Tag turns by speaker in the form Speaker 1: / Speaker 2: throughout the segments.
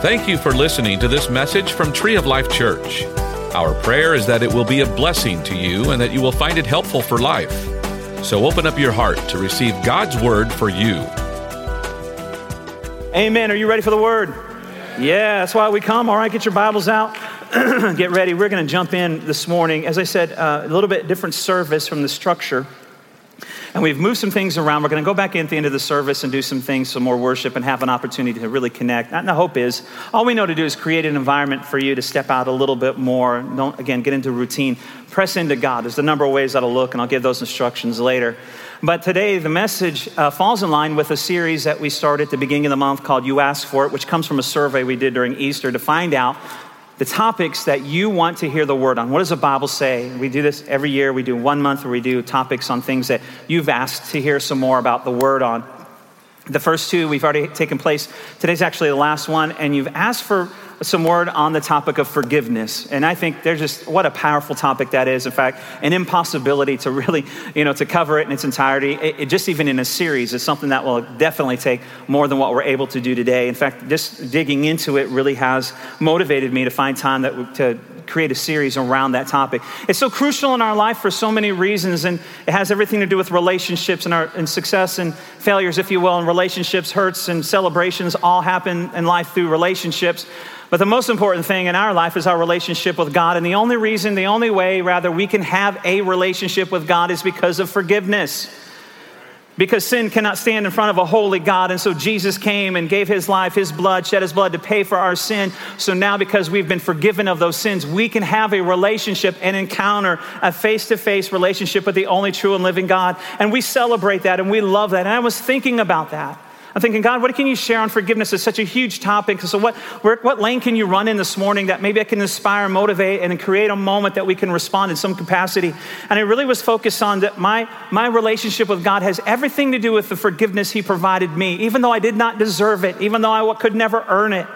Speaker 1: Thank you for listening to this message from Tree of Life Church. Our prayer is that it will be a blessing to you and that you will find it helpful for life. So open up your heart to receive God's word for you.
Speaker 2: Amen. Are you ready for the word? Yeah, that's why we come. All right, get your Bibles out. get ready. We're going to jump in this morning. As I said, uh, a little bit different service from the structure. And we've moved some things around. We're going to go back in at the end of the service and do some things, some more worship, and have an opportunity to really connect. And the hope is, all we know to do is create an environment for you to step out a little bit more. Don't, again, get into routine. Press into God. There's a number of ways that'll look, and I'll give those instructions later. But today, the message uh, falls in line with a series that we started at the beginning of the month called You Ask For It, which comes from a survey we did during Easter to find out the topics that you want to hear the word on. What does the Bible say? We do this every year. We do one month where we do topics on things that you've asked to hear some more about the word on. The first two we've already taken place. Today's actually the last one, and you've asked for some word on the topic of forgiveness. And I think there's just what a powerful topic that is. In fact, an impossibility to really, you know, to cover it in its entirety. It, it just even in a series is something that will definitely take more than what we're able to do today. In fact, just digging into it really has motivated me to find time that to create a series around that topic. It's so crucial in our life for so many reasons, and it has everything to do with relationships and our and success and failures, if you will, and relationships, hurts and celebrations all happen in life through relationships. But the most important thing in our life is our relationship with God. And the only reason, the only way, rather, we can have a relationship with God is because of forgiveness. Because sin cannot stand in front of a holy God. And so Jesus came and gave his life, his blood, shed his blood to pay for our sin. So now, because we've been forgiven of those sins, we can have a relationship and encounter a face to face relationship with the only true and living God. And we celebrate that and we love that. And I was thinking about that. I'm thinking, God, what can you share on forgiveness? It's such a huge topic. So, what, what lane can you run in this morning that maybe I can inspire, motivate, and create a moment that we can respond in some capacity? And I really was focused on that my, my relationship with God has everything to do with the forgiveness He provided me, even though I did not deserve it, even though I could never earn it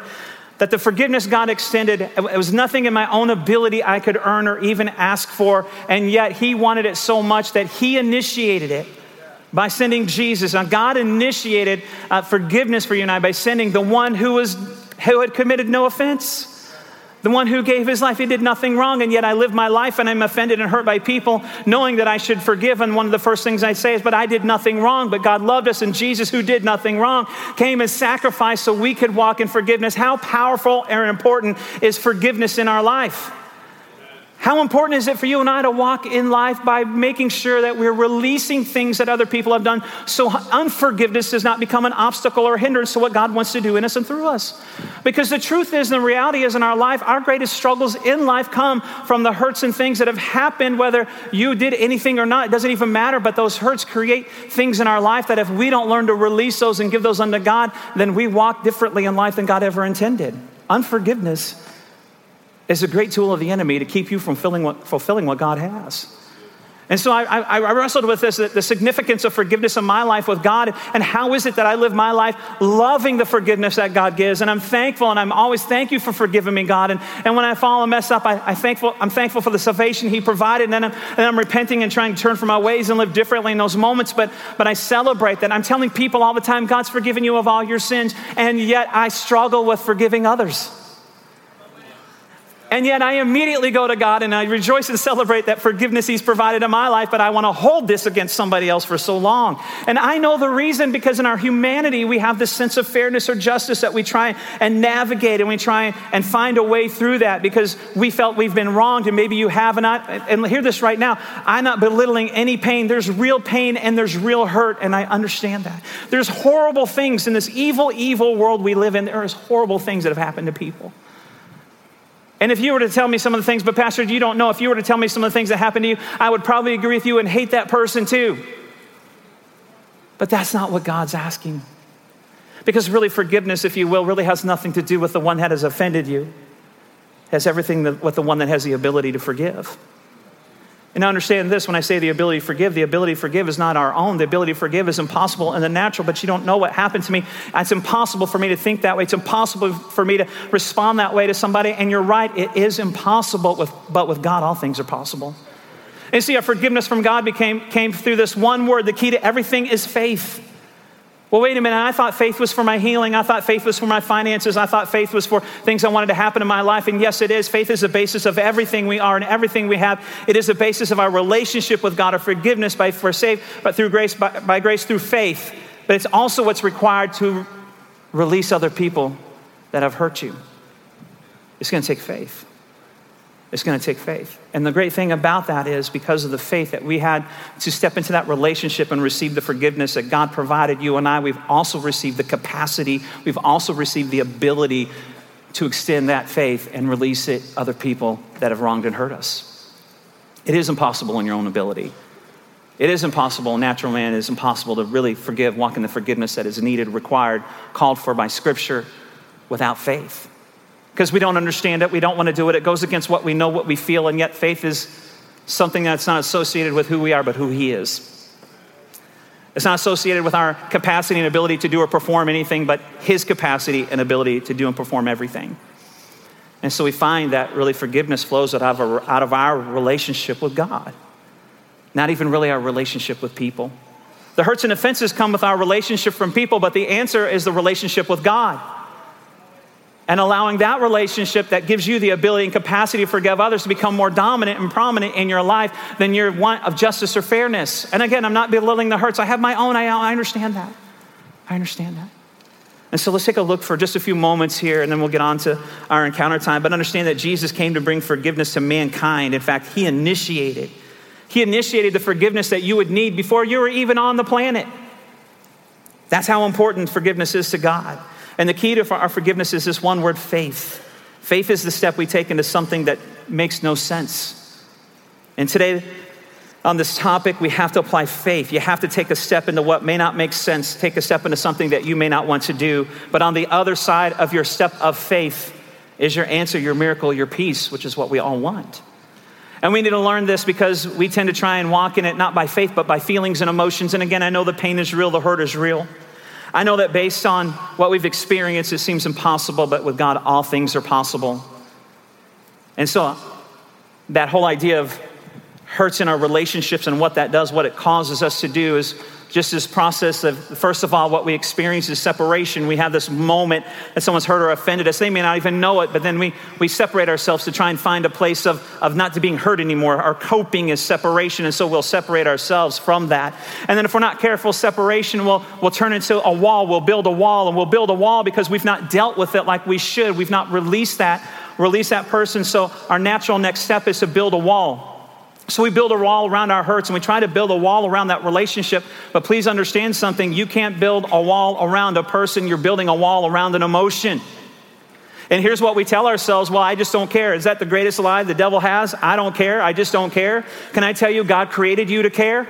Speaker 2: that the forgiveness God extended, it was nothing in my own ability I could earn or even ask for, and yet He wanted it so much that He initiated it by sending Jesus. Now, God initiated uh, forgiveness for you and I by sending the one who, was, who had committed no offense. The one who gave his life, he did nothing wrong, and yet I live my life and I'm offended and hurt by people, knowing that I should forgive. And one of the first things I say is, But I did nothing wrong, but God loved us, and Jesus, who did nothing wrong, came as sacrifice so we could walk in forgiveness. How powerful and important is forgiveness in our life? How important is it for you and I to walk in life by making sure that we're releasing things that other people have done so unforgiveness does not become an obstacle or hindrance to what God wants to do in us and through us? Because the truth is, and the reality is in our life, our greatest struggles in life come from the hurts and things that have happened, whether you did anything or not. It doesn't even matter, but those hurts create things in our life that if we don't learn to release those and give those unto God, then we walk differently in life than God ever intended. Unforgiveness is a great tool of the enemy to keep you from what, fulfilling what God has. And so I, I, I, wrestled with this the significance of forgiveness in my life with God, and how is it that I live my life loving the forgiveness that God gives? And I'm thankful, and I'm always thank you for forgiving me, God. And, and when I fall and mess up, I, I thankful, I'm thankful for the salvation He provided, and I'm, and I'm repenting and trying to turn from my ways and live differently in those moments. But, but I celebrate that. I'm telling people all the time, God's forgiven you of all your sins, and yet I struggle with forgiving others. And yet I immediately go to God and I rejoice and celebrate that forgiveness He's provided in my life, but I want to hold this against somebody else for so long. And I know the reason because in our humanity, we have this sense of fairness or justice that we try and navigate and we try and find a way through that because we felt we've been wronged and maybe you have. And, I, and hear this right now I'm not belittling any pain. There's real pain and there's real hurt, and I understand that. There's horrible things in this evil, evil world we live in. There is horrible things that have happened to people. And if you were to tell me some of the things, but Pastor, you don't know, if you were to tell me some of the things that happened to you, I would probably agree with you and hate that person too. But that's not what God's asking. Because really, forgiveness, if you will, really has nothing to do with the one that has offended you, it has everything with the one that has the ability to forgive. And understand this when I say the ability to forgive, the ability to forgive is not our own. The ability to forgive is impossible in the natural, but you don't know what happened to me. It's impossible for me to think that way. It's impossible for me to respond that way to somebody. And you're right, it is impossible, with, but with God, all things are possible. And see, our forgiveness from God became, came through this one word. The key to everything is faith. Well, wait a minute. I thought faith was for my healing. I thought faith was for my finances. I thought faith was for things I wanted to happen in my life. And yes, it is. Faith is the basis of everything we are and everything we have. It is the basis of our relationship with God, of forgiveness by for saved, but through grace, by, by grace through faith. But it's also what's required to release other people that have hurt you. It's going to take faith. It's going to take faith. And the great thing about that is because of the faith that we had to step into that relationship and receive the forgiveness that God provided you and I, we've also received the capacity, we've also received the ability to extend that faith and release it other people that have wronged and hurt us. It is impossible in your own ability. It is impossible, natural man, it is impossible to really forgive, walk in the forgiveness that is needed, required, called for by Scripture without faith because we don't understand it, we don't want to do it. It goes against what we know, what we feel, and yet faith is something that's not associated with who we are, but who He is. It's not associated with our capacity and ability to do or perform anything, but His capacity and ability to do and perform everything. And so we find that really forgiveness flows out of, our, out of our relationship with God, not even really our relationship with people. The hurts and offenses come with our relationship from people, but the answer is the relationship with God and allowing that relationship that gives you the ability and capacity to forgive others to become more dominant and prominent in your life than your want of justice or fairness. And again, I'm not belittling the hurts. I have my own. I, I understand that. I understand that. And so let's take a look for just a few moments here, and then we'll get on to our encounter time. But understand that Jesus came to bring forgiveness to mankind. In fact, He initiated. He initiated the forgiveness that you would need before you were even on the planet. That's how important forgiveness is to God. And the key to our forgiveness is this one word faith. Faith is the step we take into something that makes no sense. And today, on this topic, we have to apply faith. You have to take a step into what may not make sense, take a step into something that you may not want to do. But on the other side of your step of faith is your answer, your miracle, your peace, which is what we all want. And we need to learn this because we tend to try and walk in it not by faith, but by feelings and emotions. And again, I know the pain is real, the hurt is real. I know that based on what we've experienced, it seems impossible, but with God, all things are possible. And so, that whole idea of hurts in our relationships and what that does, what it causes us to do, is just this process of, first of all, what we experience is separation. We have this moment that someone's hurt or offended us. They may not even know it, but then we, we separate ourselves to try and find a place of, of not being hurt anymore. Our coping is separation, and so we'll separate ourselves from that. And then if we're not careful, separation will, will turn into a wall. We'll build a wall, and we'll build a wall because we've not dealt with it like we should. We've not released that, released that person. So our natural next step is to build a wall. So we build a wall around our hurts and we try to build a wall around that relationship. But please understand something you can't build a wall around a person, you're building a wall around an emotion. And here's what we tell ourselves well, I just don't care. Is that the greatest lie the devil has? I don't care. I just don't care. Can I tell you, God created you to care?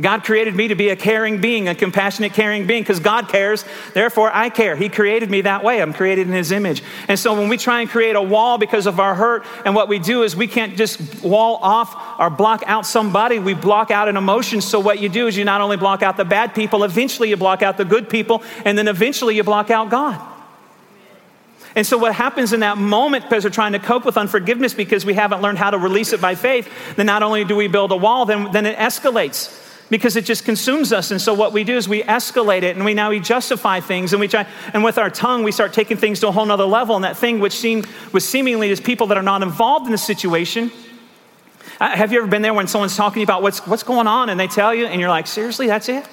Speaker 2: God created me to be a caring being, a compassionate, caring being, because God cares. Therefore, I care. He created me that way. I'm created in His image. And so when we try and create a wall because of our hurt, and what we do is we can't just wall off or block out somebody, we block out an emotion. So what you do is you not only block out the bad people, eventually you block out the good people, and then eventually you block out God. And so, what happens in that moment, because we're trying to cope with unforgiveness because we haven't learned how to release it by faith, then not only do we build a wall, then, then it escalates because it just consumes us. And so what we do is we escalate it and we now we justify things and we try, and with our tongue, we start taking things to a whole nother level. And that thing which seemed, was seemingly as people that are not involved in the situation. Uh, have you ever been there when someone's talking about what's, what's going on and they tell you and you're like, seriously, that's it?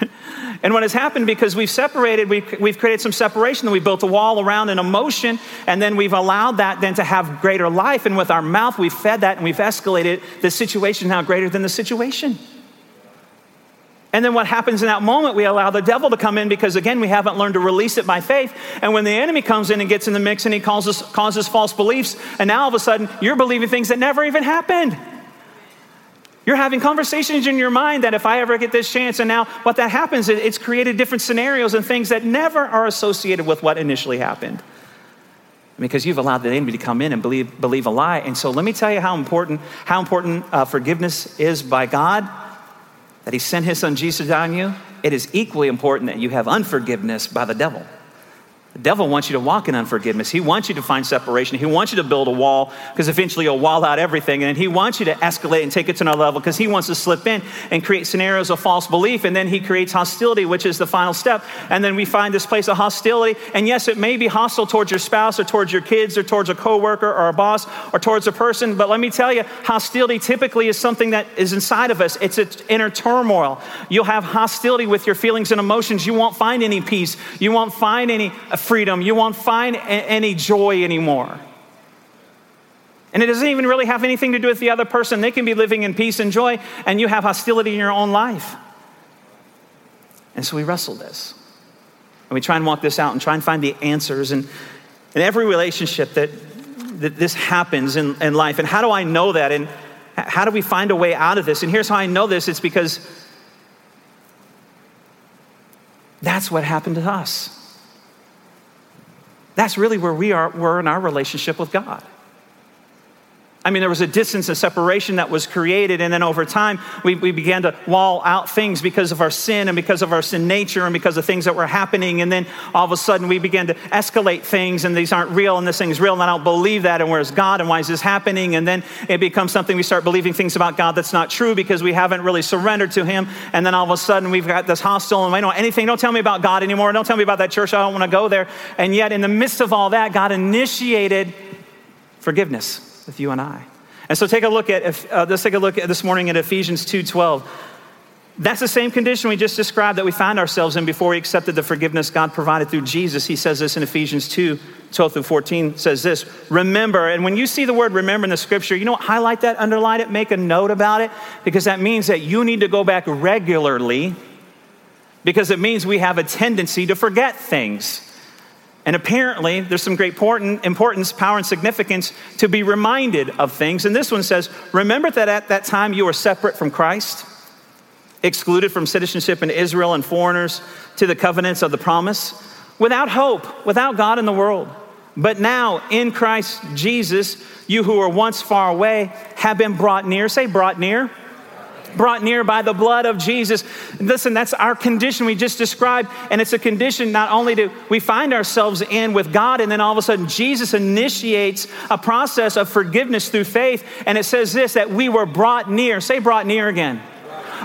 Speaker 2: and what has happened because we've separated, we've, we've created some separation, and we built a wall around an emotion, and then we've allowed that then to have greater life. And with our mouth, we've fed that and we've escalated the situation now greater than the situation. And then what happens in that moment, we allow the devil to come in because, again, we haven't learned to release it by faith. And when the enemy comes in and gets in the mix and he causes, causes false beliefs, and now all of a sudden you're believing things that never even happened. You're having conversations in your mind that if I ever get this chance, and now what that happens, it's created different scenarios and things that never are associated with what initially happened. Because you've allowed the enemy to come in and believe, believe a lie. And so let me tell you how important, how important uh, forgiveness is by God that he sent his son Jesus on you, it is equally important that you have unforgiveness by the devil. The devil wants you to walk in unforgiveness. He wants you to find separation. He wants you to build a wall because eventually you'll wall out everything. And he wants you to escalate and take it to another level because he wants to slip in and create scenarios of false belief. And then he creates hostility, which is the final step. And then we find this place of hostility. And yes, it may be hostile towards your spouse or towards your kids or towards a coworker or a boss or towards a person. But let me tell you, hostility typically is something that is inside of us. It's an inner turmoil. You'll have hostility with your feelings and emotions. You won't find any peace. You won't find any freedom. You won't find any joy anymore. And it doesn't even really have anything to do with the other person. They can be living in peace and joy, and you have hostility in your own life. And so we wrestle this. And we try and walk this out and try and find the answers. And in every relationship that, that this happens in, in life. And how do I know that? And how do we find a way out of this? And here's how I know this it's because that's what happened to us. That's really where we are, were in our relationship with God. I mean, there was a distance, a separation that was created, and then over time, we, we began to wall out things because of our sin and because of our sin nature and because of things that were happening. And then all of a sudden, we began to escalate things, and these aren't real, and this thing's real, and I don't believe that, and where's God, and why is this happening? And then it becomes something we start believing things about God that's not true because we haven't really surrendered to Him. And then all of a sudden, we've got this hostile, and I don't know anything, don't tell me about God anymore, don't tell me about that church, I don't want to go there. And yet, in the midst of all that, God initiated forgiveness with you and I. And so take a look at, uh, let's take a look at this morning at Ephesians 2.12. That's the same condition we just described that we find ourselves in before we accepted the forgiveness God provided through Jesus. He says this in Ephesians 2, 12 through 14 says this, remember, and when you see the word remember in the scripture, you know what, highlight that, underline it, make a note about it, because that means that you need to go back regularly, because it means we have a tendency to forget things. And apparently, there's some great importance, power, and significance to be reminded of things. And this one says, Remember that at that time you were separate from Christ, excluded from citizenship in Israel and foreigners to the covenants of the promise, without hope, without God in the world. But now, in Christ Jesus, you who were once far away have been brought near. Say, brought near brought near by the blood of Jesus. Listen, that's our condition we just described. And it's a condition not only do we find ourselves in with God, and then all of a sudden Jesus initiates a process of forgiveness through faith. And it says this that we were brought near. Say, brought near again.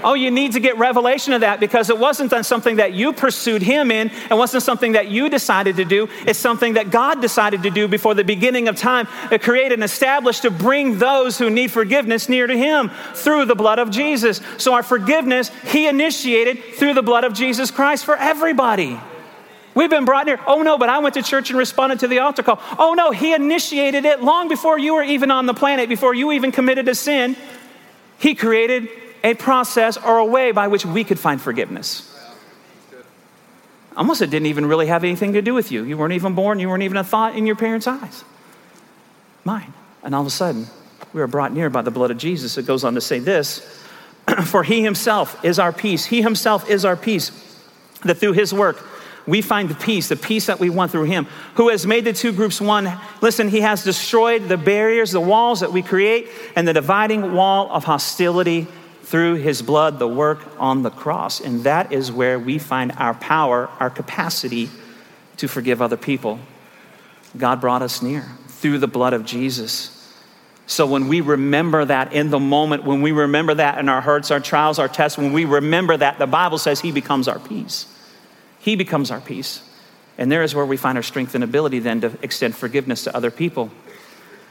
Speaker 2: Oh, you need to get revelation of that because it wasn't something that you pursued Him in. It wasn't something that you decided to do. It's something that God decided to do before the beginning of time. Uh, to create and establish to bring those who need forgiveness near to Him through the blood of Jesus. So, our forgiveness, He initiated through the blood of Jesus Christ for everybody. We've been brought near. Oh no, but I went to church and responded to the altar call. Oh no, he initiated it long before you were even on the planet, before you even committed a sin. He created a process or a way by which we could find forgiveness. Almost it didn't even really have anything to do with you. You weren't even born, you weren't even a thought in your parents' eyes. Mine. And all of a sudden, we are brought near by the blood of Jesus. It goes on to say this For he himself is our peace. He himself is our peace. That through his work, we find the peace, the peace that we want through him, who has made the two groups one. Listen, he has destroyed the barriers, the walls that we create, and the dividing wall of hostility through his blood, the work on the cross. And that is where we find our power, our capacity to forgive other people. God brought us near through the blood of Jesus. So when we remember that in the moment, when we remember that in our hurts, our trials, our tests, when we remember that, the Bible says he becomes our peace. He becomes our peace. And there is where we find our strength and ability then to extend forgiveness to other people.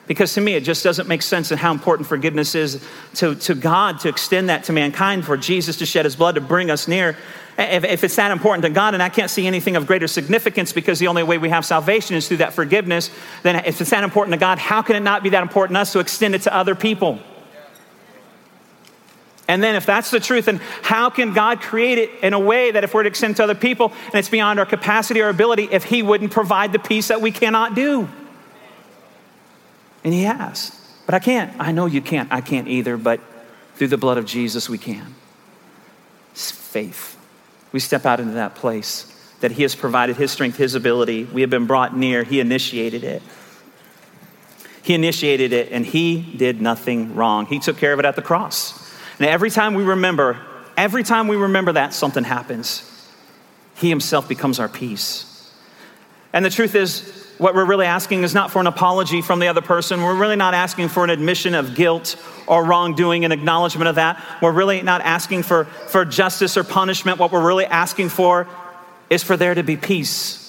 Speaker 2: Because to me, it just doesn't make sense in how important forgiveness is to, to God to extend that to mankind, for Jesus to shed his blood to bring us near. If, if, it's that important to God, and I can't see anything of greater significance because the only way we have salvation is through that forgiveness, then if it's that important to God, how can it not be that important to us to extend it to other people? And then, if that's the truth, then how can God create it in a way that if we're to extend to other people and it's beyond our capacity or ability, if He wouldn't provide the peace that we cannot do? And He has. But I can't. I know you can't. I can't either, but through the blood of Jesus, we can. It's faith. We step out into that place that He has provided His strength, His ability. We have been brought near. He initiated it. He initiated it, and He did nothing wrong. He took care of it at the cross. And every time we remember, every time we remember that, something happens. He Himself becomes our peace. And the truth is, what we're really asking is not for an apology from the other person. We're really not asking for an admission of guilt or wrongdoing, an acknowledgement of that. We're really not asking for, for justice or punishment. What we're really asking for is for there to be peace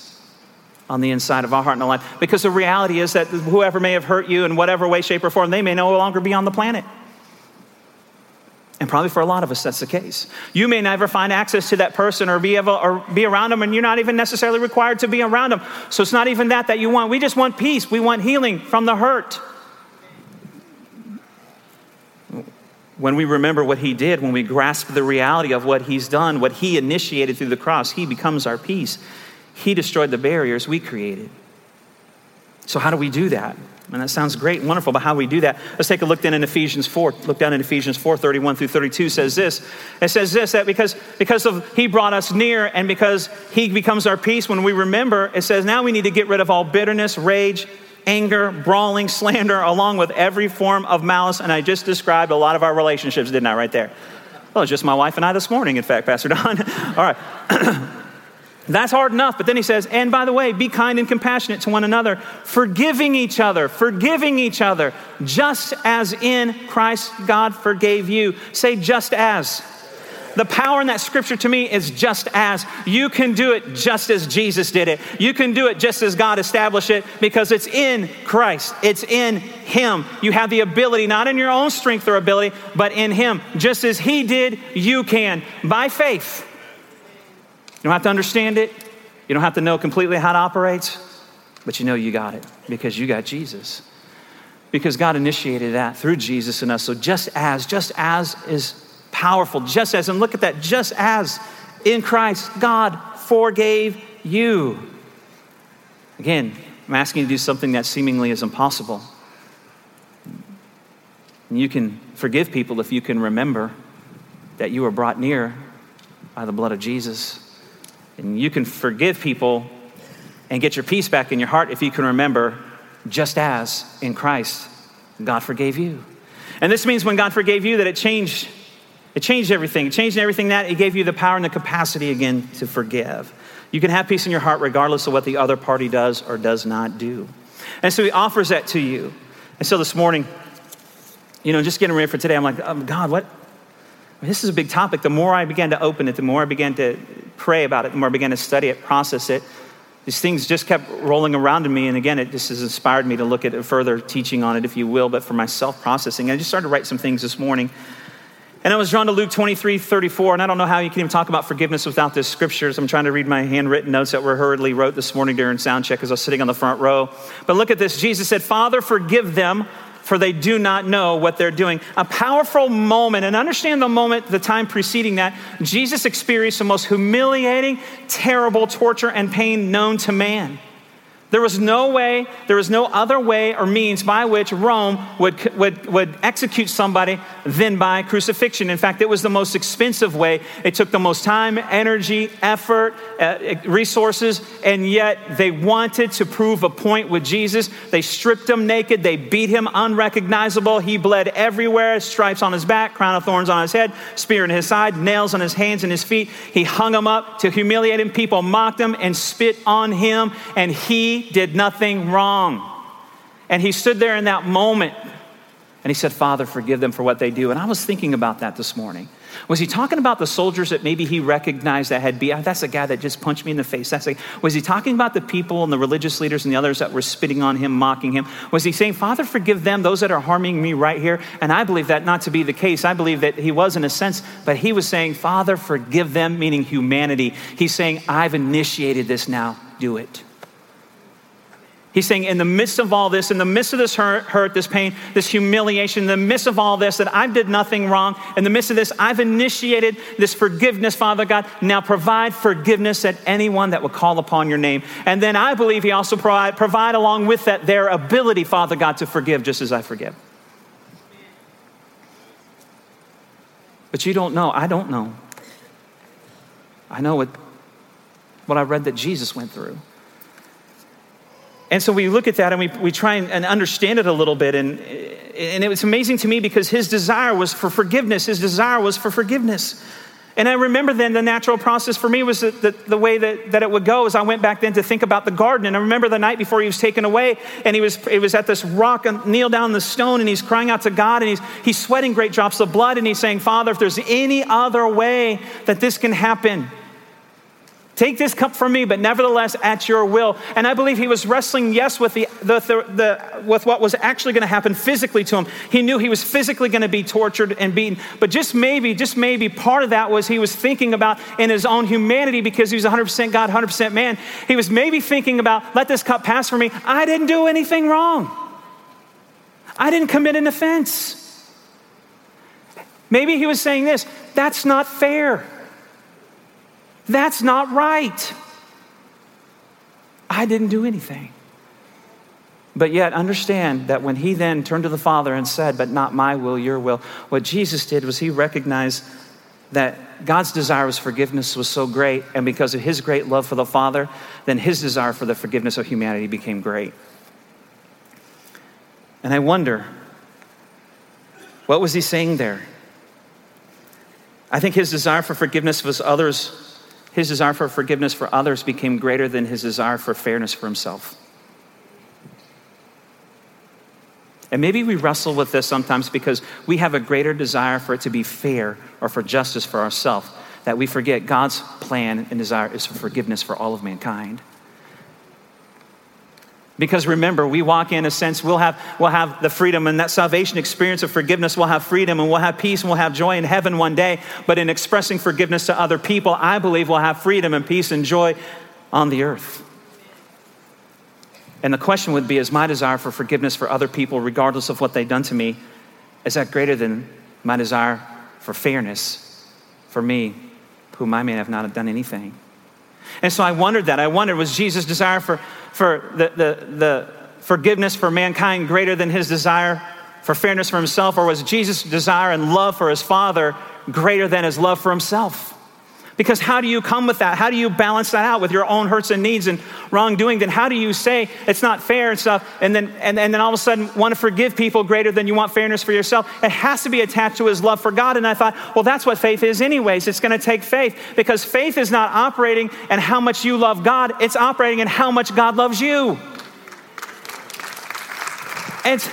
Speaker 2: on the inside of our heart and our life. Because the reality is that whoever may have hurt you in whatever way, shape, or form, they may no longer be on the planet. And probably for a lot of us, that's the case. You may never find access to that person or be, able, or be around them, and you're not even necessarily required to be around them. So it's not even that that you want. We just want peace. We want healing from the hurt. When we remember what he did, when we grasp the reality of what he's done, what he initiated through the cross, he becomes our peace. He destroyed the barriers we created. So, how do we do that? And that sounds great and wonderful, but how we do that? Let's take a look then in Ephesians 4. Look down in Ephesians 4, 31 through 32 says this. It says this that because, because of he brought us near and because he becomes our peace when we remember, it says now we need to get rid of all bitterness, rage, anger, brawling, slander, along with every form of malice. And I just described a lot of our relationships, didn't I, right there? Well, it's just my wife and I this morning, in fact, Pastor Don. all right. That's hard enough. But then he says, and by the way, be kind and compassionate to one another, forgiving each other, forgiving each other, just as in Christ God forgave you. Say, just as. The power in that scripture to me is just as. You can do it just as Jesus did it. You can do it just as God established it because it's in Christ. It's in Him. You have the ability, not in your own strength or ability, but in Him. Just as He did, you can by faith don't have to understand it. You don't have to know completely how it operates, but you know you got it because you got Jesus. Because God initiated that through Jesus in us. So just as, just as is powerful, just as, and look at that, just as in Christ, God forgave you. Again, I'm asking you to do something that seemingly is impossible. You can forgive people if you can remember that you were brought near by the blood of Jesus. And you can forgive people and get your peace back in your heart if you can remember, just as in Christ, God forgave you. And this means when God forgave you that it changed it changed everything. It changed everything that it gave you the power and the capacity again to forgive. You can have peace in your heart regardless of what the other party does or does not do. And so he offers that to you. And so this morning, you know, just getting ready for today, I'm like, oh, God, what? This is a big topic. The more I began to open it, the more I began to pray about it, the more I began to study it, process it, these things just kept rolling around in me. And again, it just has inspired me to look at further teaching on it, if you will, but for my self processing. I just started to write some things this morning. And I was drawn to Luke 23, 34, and I don't know how you can even talk about forgiveness without this scripture. scriptures. I'm trying to read my handwritten notes that were hurriedly wrote this morning during sound check as I was sitting on the front row. But look at this. Jesus said, Father, forgive them, for they do not know what they're doing. A powerful moment, and understand the moment, the time preceding that, Jesus experienced the most humiliating, terrible torture and pain known to man. There was no way, there was no other way or means by which Rome would, would, would execute somebody than by crucifixion. In fact, it was the most expensive way. It took the most time, energy, effort, uh, resources, and yet they wanted to prove a point with Jesus. They stripped him naked, they beat him unrecognizable. He bled everywhere, stripes on his back, crown of thorns on his head, spear in his side, nails on his hands and his feet. He hung him up to humiliate him. People mocked him and spit on him, and he did nothing wrong. And he stood there in that moment and he said, Father, forgive them for what they do. And I was thinking about that this morning. Was he talking about the soldiers that maybe he recognized that had beat? Ah, that's a guy that just punched me in the face. That's a, was he talking about the people and the religious leaders and the others that were spitting on him, mocking him? Was he saying, Father, forgive them, those that are harming me right here? And I believe that not to be the case. I believe that he was in a sense, but he was saying, Father, forgive them, meaning humanity. He's saying, I've initiated this now, do it. He's saying, in the midst of all this, in the midst of this hurt, hurt, this pain, this humiliation, in the midst of all this, that I've did nothing wrong. In the midst of this, I've initiated this forgiveness, Father God. Now provide forgiveness at anyone that will call upon your name. And then I believe He also provide, provide along with that their ability, Father God, to forgive just as I forgive. But you don't know. I don't know. I know what, what I read that Jesus went through. And so we look at that and we, we try and, and understand it a little bit. And, and it was amazing to me because his desire was for forgiveness. His desire was for forgiveness. And I remember then the natural process for me was the, the, the, way that, that it would go as I went back then to think about the garden. And I remember the night before he was taken away and he was, he was at this rock and kneel down the stone and he's crying out to God and he's, he's sweating great drops of blood and he's saying, Father, if there's any other way that this can happen, Take this cup from me, but nevertheless at your will. And I believe he was wrestling, yes, with, the, the, the, with what was actually going to happen physically to him. He knew he was physically going to be tortured and beaten. But just maybe, just maybe part of that was he was thinking about in his own humanity because he was 100% God, 100% man. He was maybe thinking about, let this cup pass for me. I didn't do anything wrong, I didn't commit an offense. Maybe he was saying this that's not fair. That's not right. I didn't do anything. But yet, understand that when he then turned to the Father and said, But not my will, your will, what Jesus did was he recognized that God's desire of forgiveness was so great, and because of his great love for the Father, then his desire for the forgiveness of humanity became great. And I wonder, what was he saying there? I think his desire for forgiveness was others his desire for forgiveness for others became greater than his desire for fairness for himself. And maybe we wrestle with this sometimes because we have a greater desire for it to be fair or for justice for ourselves that we forget God's plan and desire is for forgiveness for all of mankind. Because remember, we walk in a sense, we'll have, we'll have the freedom and that salvation experience of forgiveness. We'll have freedom and we'll have peace and we'll have joy in heaven one day. But in expressing forgiveness to other people, I believe we'll have freedom and peace and joy on the earth. And the question would be is my desire for forgiveness for other people, regardless of what they've done to me, is that greater than my desire for fairness for me, whom I may have not done anything? And so I wondered that. I wondered, was Jesus' desire for, for the, the, the forgiveness for mankind greater than his desire for fairness for himself? Or was Jesus' desire and love for his Father greater than his love for himself? Because how do you come with that? How do you balance that out with your own hurts and needs and wrongdoing? Then how do you say it's not fair and stuff, and then and, and then all of a sudden want to forgive people greater than you want fairness for yourself? It has to be attached to his love for God. And I thought, well, that's what faith is, anyways. It's going to take faith because faith is not operating in how much you love God; it's operating in how much God loves you. And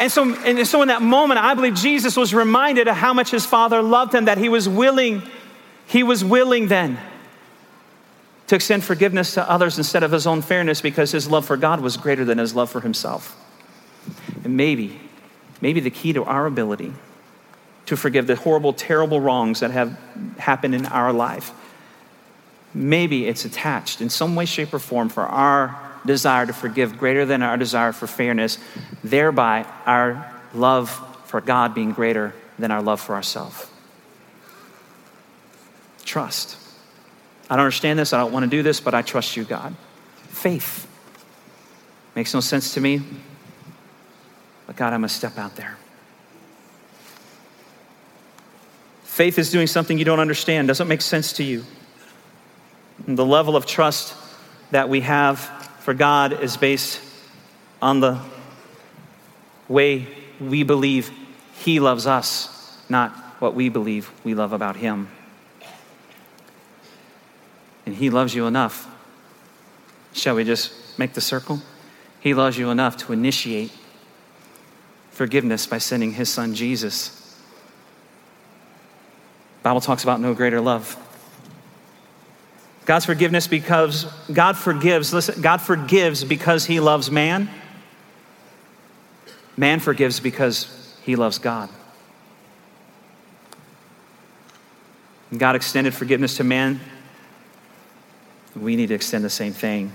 Speaker 2: and so, and so in that moment, I believe Jesus was reminded of how much his father loved him, that he was willing he was willing then to extend forgiveness to others instead of his own fairness because his love for God was greater than his love for himself. And maybe, maybe the key to our ability to forgive the horrible, terrible wrongs that have happened in our life, maybe it's attached in some way, shape, or form for our desire to forgive greater than our desire for fairness, thereby our love for God being greater than our love for ourselves. Trust. I don't understand this. I don't want to do this, but I trust you, God. Faith. Makes no sense to me. But God, I'm going to step out there. Faith is doing something you don't understand, doesn't make sense to you. And the level of trust that we have for God is based on the way we believe He loves us, not what we believe we love about Him. And He loves you enough. Shall we just make the circle? He loves you enough to initiate forgiveness by sending His Son Jesus. Bible talks about no greater love. God's forgiveness because God forgives, listen, God forgives because he loves man. Man forgives because he loves God. God extended forgiveness to man we need to extend the same thing.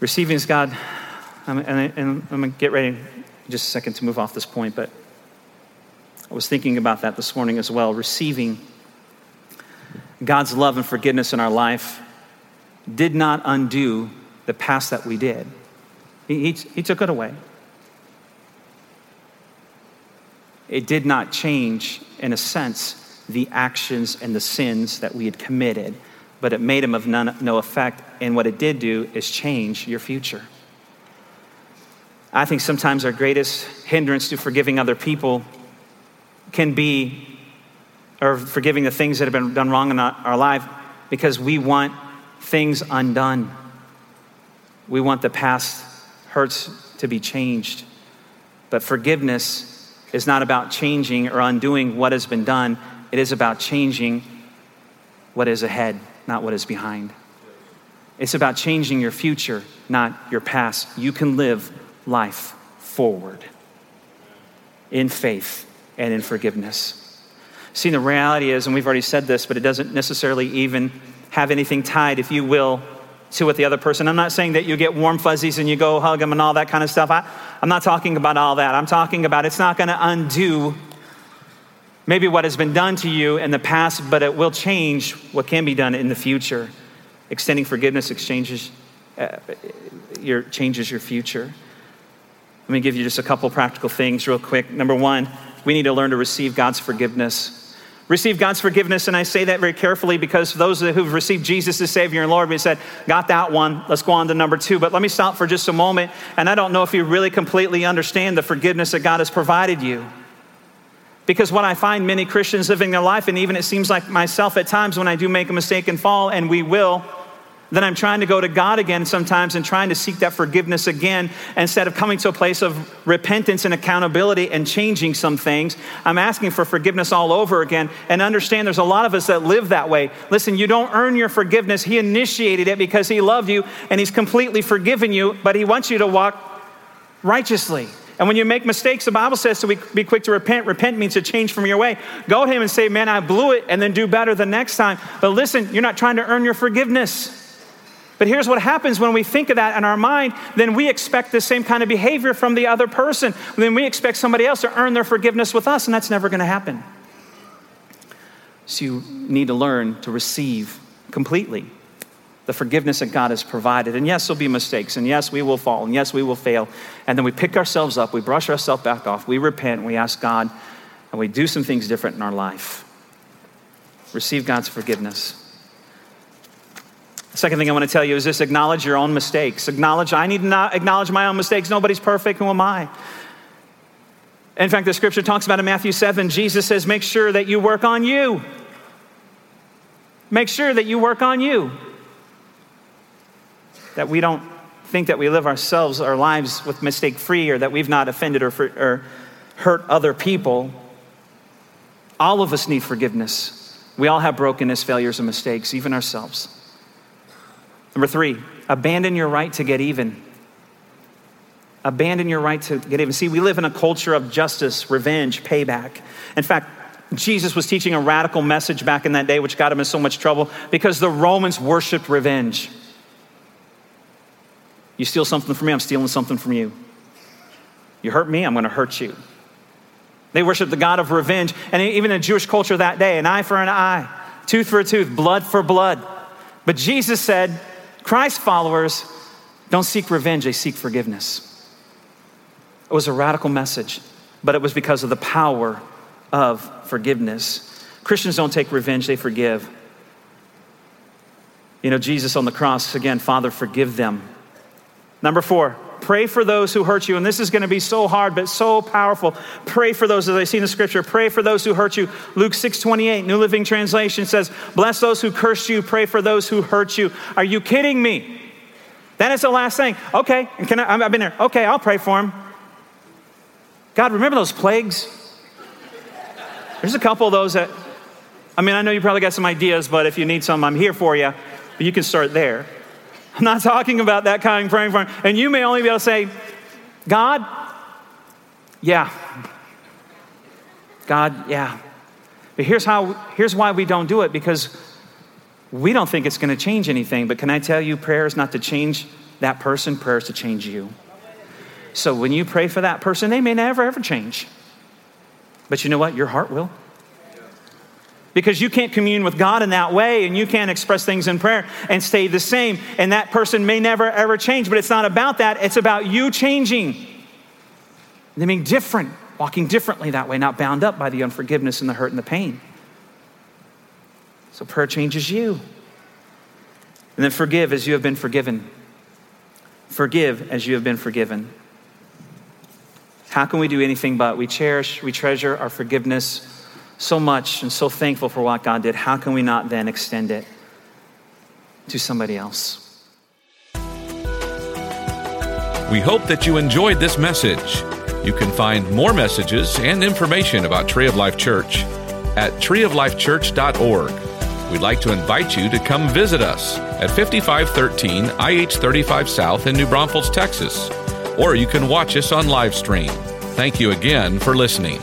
Speaker 2: Receiving is God, and, and I'm going to get ready just a second to move off this point, but I was thinking about that this morning as well. Receiving God's love and forgiveness in our life did not undo the past that we did, He, he, he took it away. It did not change, in a sense, the actions and the sins that we had committed, but it made them of none, no effect. And what it did do is change your future. I think sometimes our greatest hindrance to forgiving other people can be or forgiving the things that have been done wrong in our life because we want things undone. We want the past hurts to be changed. But forgiveness is not about changing or undoing what has been done, it is about changing what is ahead, not what is behind. It's about changing your future, not your past. You can live life forward in faith and in forgiveness. See, the reality is, and we've already said this, but it doesn't necessarily even have anything tied, if you will, to what the other person. I'm not saying that you get warm fuzzies and you go hug them and all that kind of stuff. I, I'm not talking about all that. I'm talking about it's not going to undo maybe what has been done to you in the past, but it will change what can be done in the future. Extending forgiveness exchanges uh, your, changes your future. Let me give you just a couple practical things real quick. Number one, we need to learn to receive God's forgiveness. Receive God's forgiveness, and I say that very carefully because those who've received Jesus as Savior and Lord, we said, got that one. Let's go on to number two. But let me stop for just a moment. And I don't know if you really completely understand the forgiveness that God has provided you. Because what I find many Christians living their life, and even it seems like myself at times when I do make a mistake and fall, and we will, then I'm trying to go to God again sometimes and trying to seek that forgiveness again instead of coming to a place of repentance and accountability and changing some things. I'm asking for forgiveness all over again and understand there's a lot of us that live that way. Listen, you don't earn your forgiveness. He initiated it because He loved you and He's completely forgiven you, but He wants you to walk righteously. And when you make mistakes, the Bible says to be quick to repent. Repent means to change from your way. Go to Him and say, Man, I blew it, and then do better the next time. But listen, you're not trying to earn your forgiveness. But here's what happens when we think of that in our mind, then we expect the same kind of behavior from the other person. Then we expect somebody else to earn their forgiveness with us, and that's never going to happen. So you need to learn to receive completely the forgiveness that God has provided. And yes, there'll be mistakes, and yes, we will fall, and yes, we will fail. And then we pick ourselves up, we brush ourselves back off, we repent, we ask God, and we do some things different in our life. Receive God's forgiveness. Second thing I want to tell you is this acknowledge your own mistakes. Acknowledge, I need to acknowledge my own mistakes. Nobody's perfect. Who am I? In fact, the scripture talks about in Matthew 7, Jesus says, Make sure that you work on you. Make sure that you work on you. That we don't think that we live ourselves, our lives with mistake free, or that we've not offended or, or hurt other people. All of us need forgiveness. We all have brokenness, failures, and mistakes, even ourselves. Number three, abandon your right to get even. Abandon your right to get even. See, we live in a culture of justice, revenge, payback. In fact, Jesus was teaching a radical message back in that day, which got him in so much trouble because the Romans worshiped revenge. You steal something from me, I'm stealing something from you. You hurt me, I'm going to hurt you. They worshiped the God of revenge. And even in Jewish culture that day, an eye for an eye, tooth for a tooth, blood for blood. But Jesus said, Christ followers don't seek revenge, they seek forgiveness. It was a radical message, but it was because of the power of forgiveness. Christians don't take revenge, they forgive. You know, Jesus on the cross, again, Father, forgive them. Number four, pray for those who hurt you. And this is going to be so hard, but so powerful. Pray for those, as I see in the scripture, pray for those who hurt you. Luke 6 28, New Living Translation says, Bless those who curse you, pray for those who hurt you. Are you kidding me? Then it's the last thing. Okay, can I, I've been there. Okay, I'll pray for him. God, remember those plagues? There's a couple of those that, I mean, I know you probably got some ideas, but if you need some, I'm here for you. But you can start there. I'm not talking about that kind of praying for him. And you may only be able to say, God, yeah. God, yeah. But here's how here's why we don't do it because we don't think it's going to change anything. But can I tell you, prayer is not to change that person, prayer is to change you. So when you pray for that person, they may never ever change. But you know what? Your heart will because you can't commune with God in that way and you can't express things in prayer and stay the same. And that person may never ever change, but it's not about that. It's about you changing, them being different, walking differently that way, not bound up by the unforgiveness and the hurt and the pain. So prayer changes you. And then forgive as you have been forgiven. Forgive as you have been forgiven. How can we do anything but? We cherish, we treasure our forgiveness so much and so thankful for what God did, how can we not then extend it to somebody else?
Speaker 1: We hope that you enjoyed this message. You can find more messages and information about Tree of Life Church at treeoflifechurch.org. We'd like to invite you to come visit us at 5513 IH 35 South in New Braunfels, Texas, or you can watch us on live stream. Thank you again for listening.